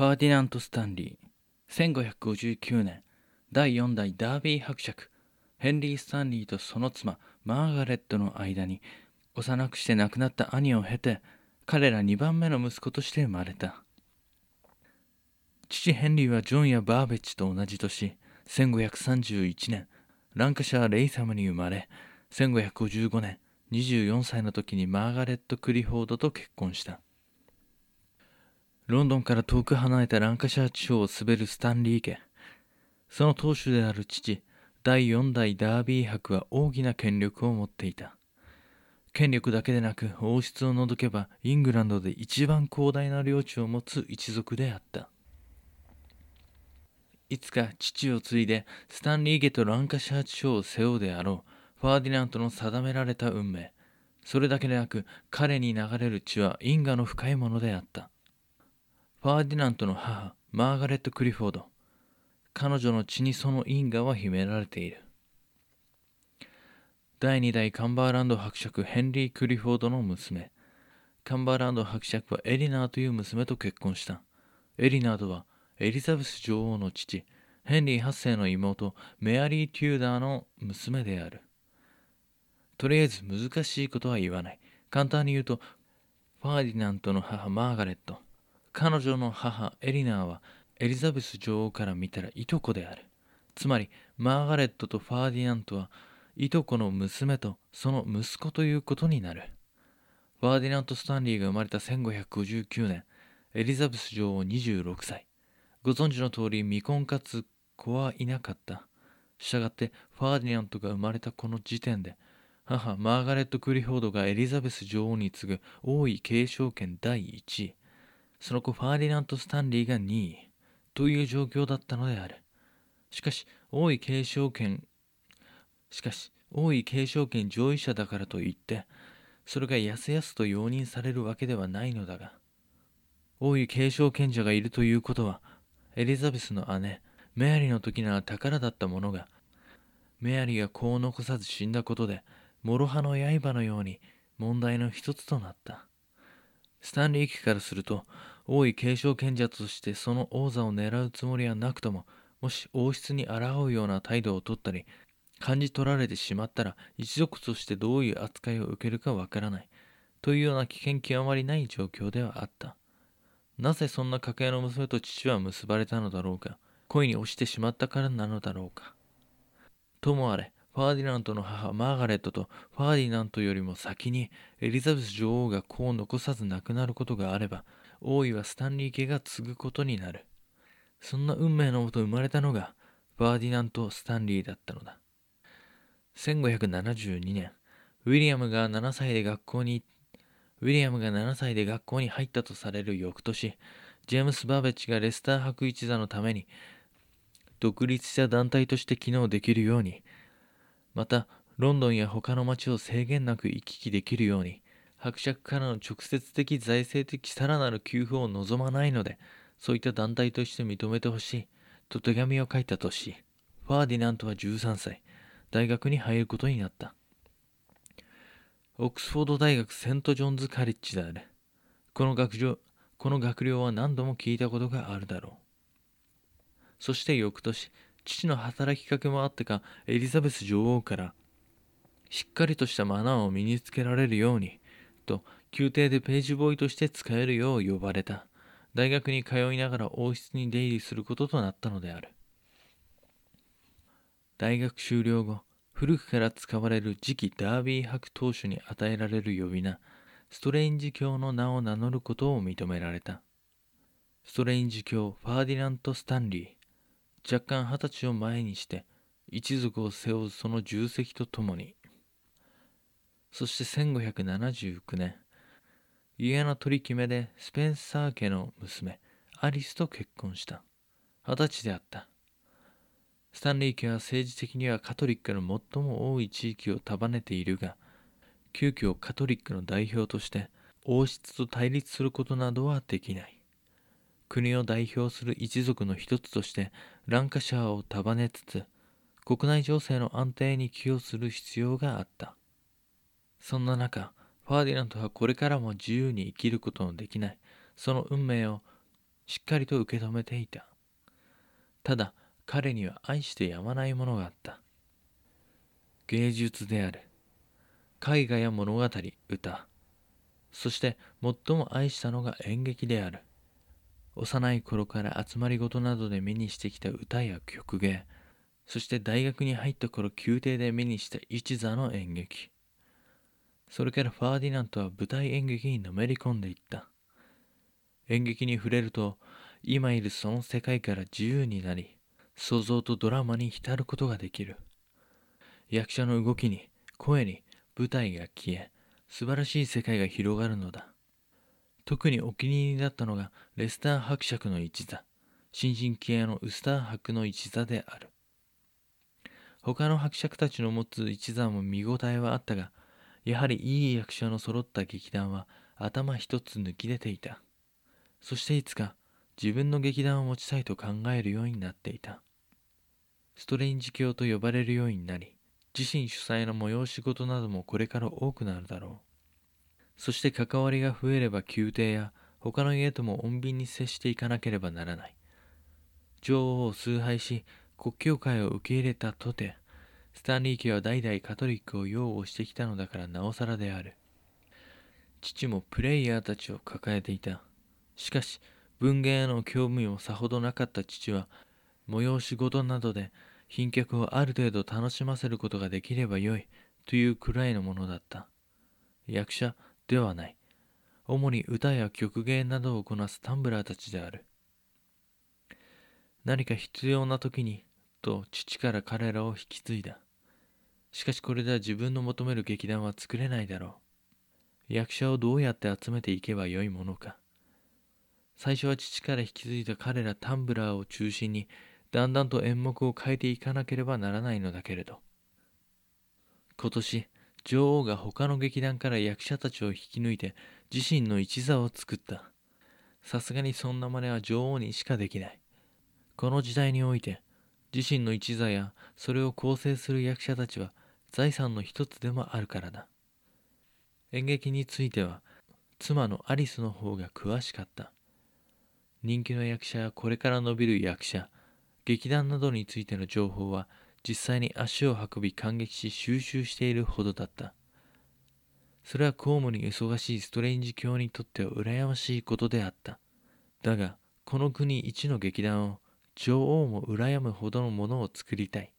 ファーディナント・スタンリー。1559年第4代ダービー伯爵ヘンリー・スタンリーとその妻マーガレットの間に幼くして亡くなった兄を経て彼ら2番目の息子として生まれた。父ヘンリーはジョンやバーベッジと同じ年1531年ランカシャー・レイサムに生まれ1555年24歳の時にマーガレット・クリフォードと結婚した。ロンドンから遠く離れたランカシャー地方を滑るスタンリー家。その当主である父第4代ダービー伯は大きな権力を持っていた。権力だけでなく王室を除けばイングランドで一番広大な領地を持つ一族であった。いつか父を継いでスタンリー家とランカシャー地方を背負うであろうファーディナントの定められた運命。それだけでなく彼に流れる血は因果の深いものであった。ファーディナントの母マーガレット・クリフォード。彼女の血にその因果は秘められている。第2代カンバーランド伯爵ヘンリー・クリフォードの娘。カンバーランド伯爵はエリナーという娘と結婚した。エリナーとはエリザベス女王の父、ヘンリー8世の妹、メアリー・テューダーの娘である。とりあえず難しいことは言わない。簡単に言うと、ファーディナントの母マーガレット、彼女の母エリナーはエリザベス女王から見たらいとこである。つまり、マーガレットとファーディナントはいとこの娘とその息子ということになる。ファーディナント・スタンリーが生まれた1559年、エリザベス女王26歳。ご存知の通り未婚かつ子はいなかった。したがってファーディナントが生まれたこの時点で母マーガレット・クリフォードがエリザベス女王に次ぐ王位継承権第1位その子ファーディナント・スタンリーが2位という状況だったのであるしかし王位継承権しかし王位継承権上位者だからといってそれがやすやすと容認されるわけではないのだが王位継承権者がいるということはエリザベスの姉、メアリーの時なら宝だったものが、メアリーが子を残さず死んだことで、諸刃の刃のように問題の一つとなった。スタンリー家からすると、王位継承権者としてその王座を狙うつもりはなくとも、もし王室に抗うような態度をとったり、感じ取られてしまったら、一族としてどういう扱いを受けるかわからない、というような危険極まりない状況ではあった。なぜそんな家系の娘と父は結ばれたのだろうか恋に落ちてしまったからなのだろうかともあれファーディナントの母マーガレットとファーディナントよりも先にエリザベス女王が子を残さず亡くなることがあれば王位はスタンリー家が継ぐことになる。そんな運命のもと生まれたのがファーディナント・スタンリーだったのだ。1572年ウィリアムが7歳で学校にウィリアムが7歳で学校に入ったとされる翌年、ジェームス・バーベッジがレスター博一座のために独立した団体として機能できるように、またロンドンや他の町を制限なく行き来できるように、伯爵からの直接的財政的さらなる給付を望まないので、そういった団体として認めてほしいと手紙を書いた年、ファーディナントは13歳、大学に入ることになった。オックスフォード大学セントジョンズカレッジである。この学寮この学寮は何度も聞いたことがあるだろう。そして翌年、父の働きかけもあってか、エリザベス女王から、しっかりとしたマナーを身につけられるように、と、宮廷でページボーイとして使えるよう呼ばれた。大学に通いながら王室に出入りすることとなったのである。大学修了後、古くから使われる次期ダービー博当主に与えられる呼び名、ストレインジ教の名を名乗ることを認められた。ストレインジ教ファーディナント・スタンリー、若干二十歳を前にして、一族を背負うその重責とともに、そして1579年、家の取り決めでスペンサー家の娘、アリスと結婚した。二十歳であった。スタンリー家は政治的にはカトリックの最も多い地域を束ねているが、急遽カトリックの代表として王室と対立することなどはできない。国を代表する一族の一つとしてランカシャーを束ねつつ、国内情勢の安定に寄与する必要があった。そんな中、ファーディナントはこれからも自由に生きることのできない、その運命をしっかりと受け止めていた。ただ彼には愛してやまないものがあった。芸術である。絵画や物語歌。そして最も愛したのが演劇である。幼い頃から集まりごとなどで目にしてきた歌や曲芸。そして大学に入った頃宮廷で目にした一座の演劇。それからファーディナントは舞台演劇にのめり込んでいった。演劇に触れると今いるその世界から自由になり想像とドラマに浸ることができる。役者の動きに声に舞台が消え素晴らしい世界が広がるのだ。特にお気に入りだったのがレスター伯爵の一座。新進気鋭のウスター伯の一座である。他の伯爵たちの持つ一座も見応えはあったがやはりいい役者の揃った劇団は頭一つ抜き出ていた。そしていつか自分の劇団を持ちたいと考えるようになっていた。ストレンジ教と呼ばれるようになり自身主催の催し事などもこれから多くなるだろう。そして関わりが増えれば宮廷や他の家とも穏便に接していかなければならない。女王を崇拝し国教会を受け入れたとてスタンリー家は代々カトリックを擁護してきたのだからなおさらである。父もプレイヤーたちを抱えていた。しかし文芸への興味もさほどなかった父は催し事などで賓客をある程度楽しませることができればよい。というくらいのものだった。役者ではない。主に歌や曲芸などをこなすタンブラーたちである。何か必要な時にと父から彼らを引き継いだ。しかしこれでは自分の求める劇団は作れないだろう。役者をどうやって集めていけばよいものか。最初は父から引き継いだ彼らタンブラーを中心にだんだんと演目を変えていかなければならないのだけれど。今年女王が他の劇団から役者たちを引き抜いて自身の一座を作った。さすがにそんな真似は女王にしかできない。この時代において自身の一座やそれを構成する役者たちは財産の一つでもあるからだ。演劇については妻のアリスの方が詳しかった。人気の役者やこれから伸びる役者劇団などについての情報は実際に足を運び感激し収集しているほどだった。それは公務に忙しいストレンジ教にとっては羨ましいことであった。だがこの国一の劇団を女王も羨むほどのものを作りたい。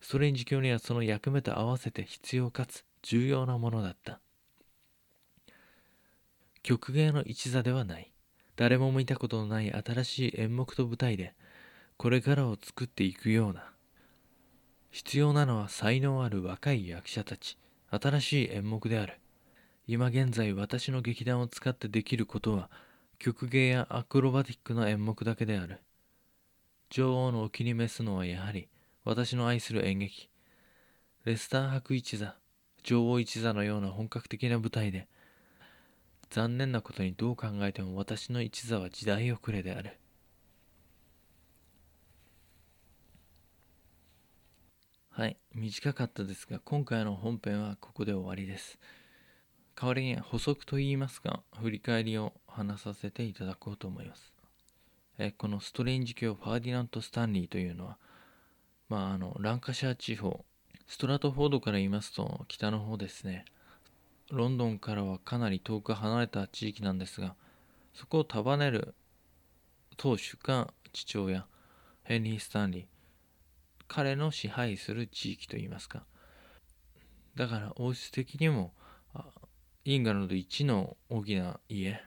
ストレンジ教にはその役目と合わせて必要かつ重要なものだった。曲芸の一座ではない。誰も見たことのない新しい演目と舞台でこれからを作っていくような。必要なのは才能ある若い役者たち。新しい演目である。今現在私の劇団を使ってできることは曲芸やアクロバティックな演目だけである。女王のお気に召すのはやはり私の愛する演劇レスター博一座女王一座のような本格的な舞台で残念なことにどう考えても私の一座は時代遅れであるはい、短かったですが、今回の本編はここで終わりです。代わりに補足といいますか、振り返りを話させていただこうと思います。えこのストレンジ教ファーディナント・スタンリーというのは、まあ、あのランカシャー地方、ストラトフォードから言いますと北の方ですね。ロンドンからはかなり遠く離れた地域なんですが、そこを束ねる当主が父親、ヘンリー・スタンリー。彼の支配する地域といいますかだから王室的にもイングランド一の大きな家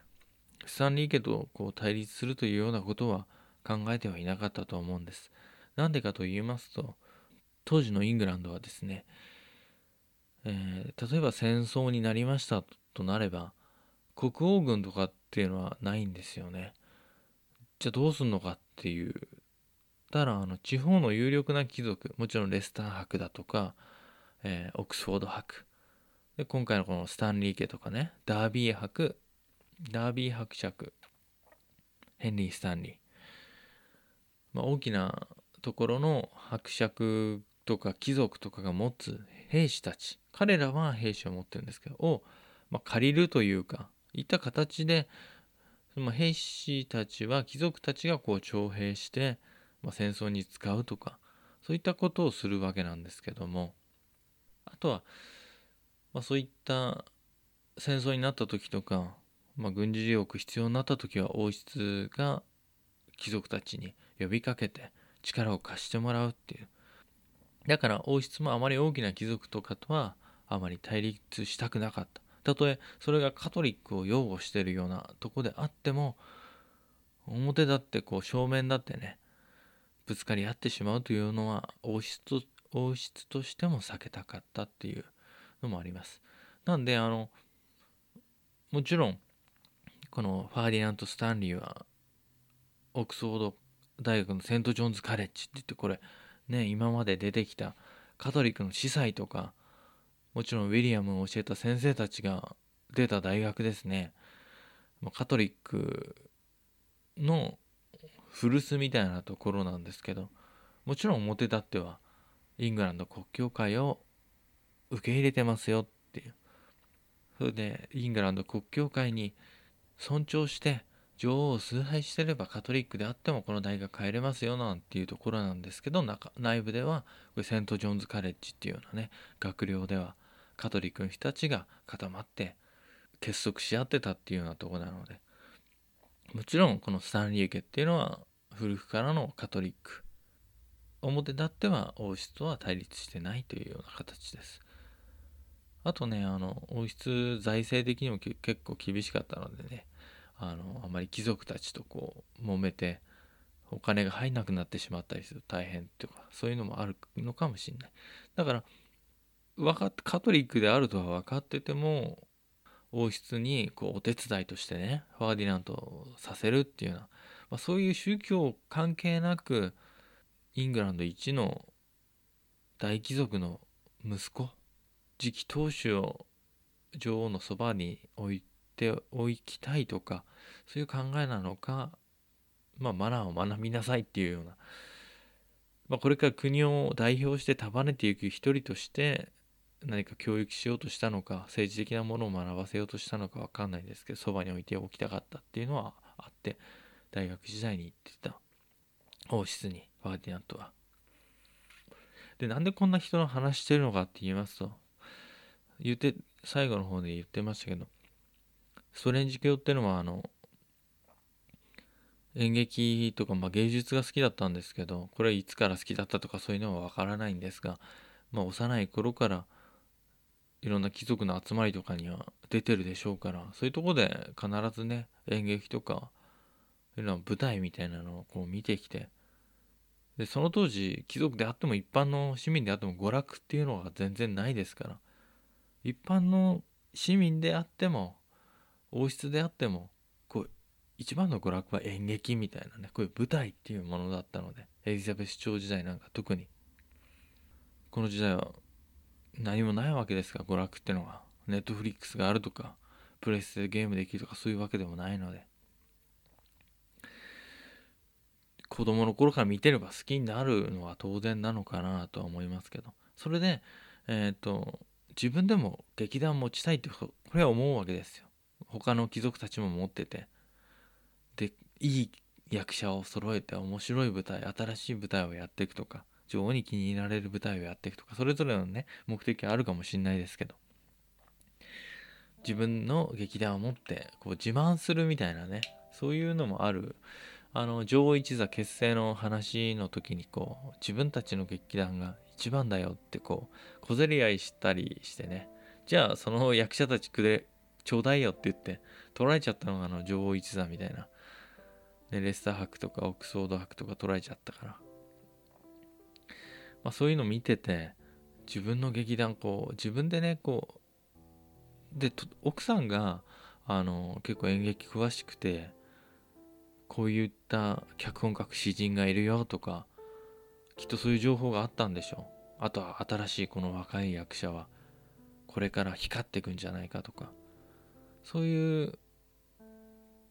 スタンリー家とこう対立するというようなことは考えてはいなかったと思うんです。なんでかと言いますと当時のイングランドはですね、えー、例えば戦争になりましたとなれば国王軍とかっていうのはないんですよね。じゃあどうすんのかっていうたらあの地方の有力な貴族もちろんレスター博だとか、えー、オックスフォード博。で今回のこのスタンリー家とかねダービー博ダービー伯爵ヘンリー・スタンリー、まあ、大きなところの伯爵とか貴族とかが持つ兵士たち。彼らは兵士を持ってるんですけどを、まあ、借りるというかいった形でまあ、兵士たちは貴族たちがこう徴兵して、まあ、戦争に使うとかそういったことをするわけなんですけども。あとは、まあ、そういった戦争になった時とか、まあ、軍事力必要になった時は王室が貴族たちに呼びかけて力を貸してもらうっていうだから王室もあまり大きな貴族とかとはあまり対立したくなかったたとえそれがカトリックを擁護してるようなとこであっても表だってこう正面だってねぶつかり合ってしまうというのは王室と王室としても避けたかったっていうのもあります。なんであのもちろんこのファーディナント・スタンリーはオックスフォード大学のセント・ジョーンズ・カレッジって言ってこれね今まで出てきたカトリックの司祭とかもちろんウィリアムを教えた先生たちが出た大学ですね。カトリックの古巣みたいなところなんですけどもちろん表立ってはイングランド国教会を受け入れてますよっていう。それでイングランド国教会に尊重して女王を崇拝してればカトリックであってもこの大学帰れますよなんていうところなんですけど内部ではこれセント・ジョーンズ・カレッジっていうようなね学寮ではカトリックの人たちが固まって結束し合ってたっていうようなとこなのでもちろんこのスタンリー家っていうのは古くからのカトリック表立っては王室とは対立してないというような形です。あとねあの王室財政的にも結構厳しかったのでねあのあまり貴族たちとこう揉めてお金が入んなくなってしまったりする大変とかそういうのもあるのかもしれない。だから分かっカトリックであるとは分かってても王室にこうお手伝いとしてねファーディナントをさせるっていうような、まあ、そういう宗教関係なくイングランド一の大貴族の息子次期当主を女王のそばに置いておきたいとかそういう考えなのか、まあ、マナーを学びなさいっていうような、まあ、これから国を代表して束ねていく一人として何か教育しようとしたのか政治的なものを学ばせようとしたのか分かんないですけどそばに置いておきたかったっていうのはあって大学時代に行ってた王室にファーディナントは。でなんでこんな人の話してるのかって言いますと言って最後の方で言ってましたけどストレンジ教っていうのはあの演劇とか、まあ、芸術が好きだったんですけどこれはいつから好きだったとかそういうのはわからないんですが、まあ、幼い頃からいろんな貴族の集まりとかには出てるでしょうからそういうとこで必ずね演劇とかいろんな舞台みたいなのをこう見てきてでその当時貴族であっても一般の市民であっても娯楽っていうのは全然ないですから一般の市民であっても王室であってもこう一番の娯楽は演劇みたいなねこういう舞台っていうものだったのでエリザベス朝時代なんか特にこの時代は何もないわけですから娯楽っていうのは。ネットフリックスがあるとかプレスでゲームできるとかそういうわけでもないので。子供の頃から見てれば好きになるのは当然なのかなとは思いますけど。それでえっ、ー、と自分でも劇団持ちたいってこれは思うわけですよ。他の貴族たちも持ってて。でいい役者を揃えて面白い舞台新しい舞台をやっていくとか女王に気に入られる舞台をやっていくとかそれぞれのね目的はあるかもしれないですけど。自分の劇団を持ってこう自慢するみたいなねそういうのもある。あの女王一座結成の話の時にこう自分たちの劇団が一番だよってこう小競り合いしたりしてね。じゃあその役者たちくれちょうだいよって言って取られちゃったのがあの女王一座みたいな、でレスター博とかオックスフォード博とか取られちゃったから、まあ、そういうの見てて自分の劇団こう自分でねこうで奥さんがあの結構演劇詳しくてこういった脚本書く詩人がいるよとかきっとそういう情報があったんでしょう。あとは新しいこの若い役者はこれから光っていくんじゃないかとか。そういう、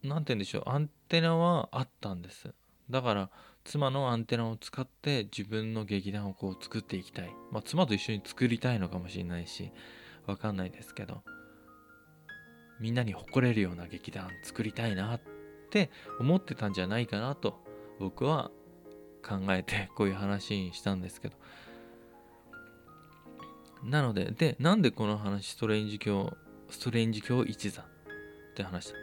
なんて言うんでしょう、アンテナはあったんです。だから、妻のアンテナを使って自分の劇団をこう作っていきたい。まあ、妻と一緒に作りたいのかもしれないし、わかんないですけど、みんなに誇れるような劇団作りたいなっって思ってたんじゃないかなと僕は考えてこういう話にしたんですけどなのででなんでこの話ストレンジ教ストレンジ教一座って話だ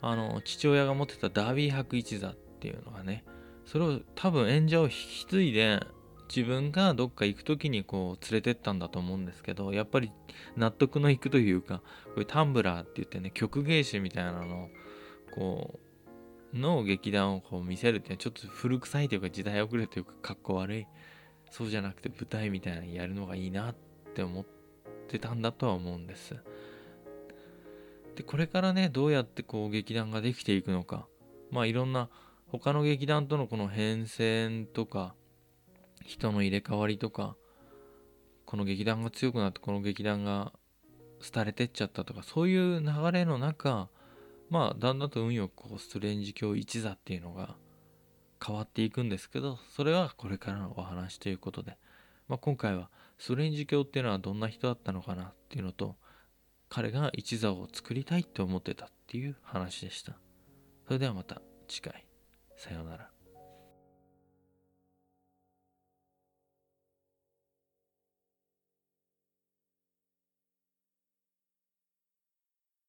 あの父親が持ってたダービー博一座っていうのがねそれを多分演者を引き継いで自分がどっか行く時にこう連れてったんだと思うんですけどやっぱり納得のいくというかこういうタンブラーって言ってね曲芸師みたいなのこうの劇団をこう見せるってちょっと古臭いというか時代遅れというかかっこ悪いそうじゃなくて舞台みたいなのやるのがいいなって思ってたんだとは思うんです。でこれからねどうやってこう劇団ができていくのか。まあいろんな他の劇団とのこの変遷とか人の入れ替わりとかこの劇団が強くなってこの劇団が廃れてっちゃったとかそういう流れの中まあだんだんと運よくこうストレンジ教一座っていうのが変わっていくんですけどそれはこれからのお話ということで、まあ、今回はストレンジ教っていうのはどんな人だったのかなっていうのと彼が一座を作りたいって思ってたっていう話でした。それではまた次回。さようなら。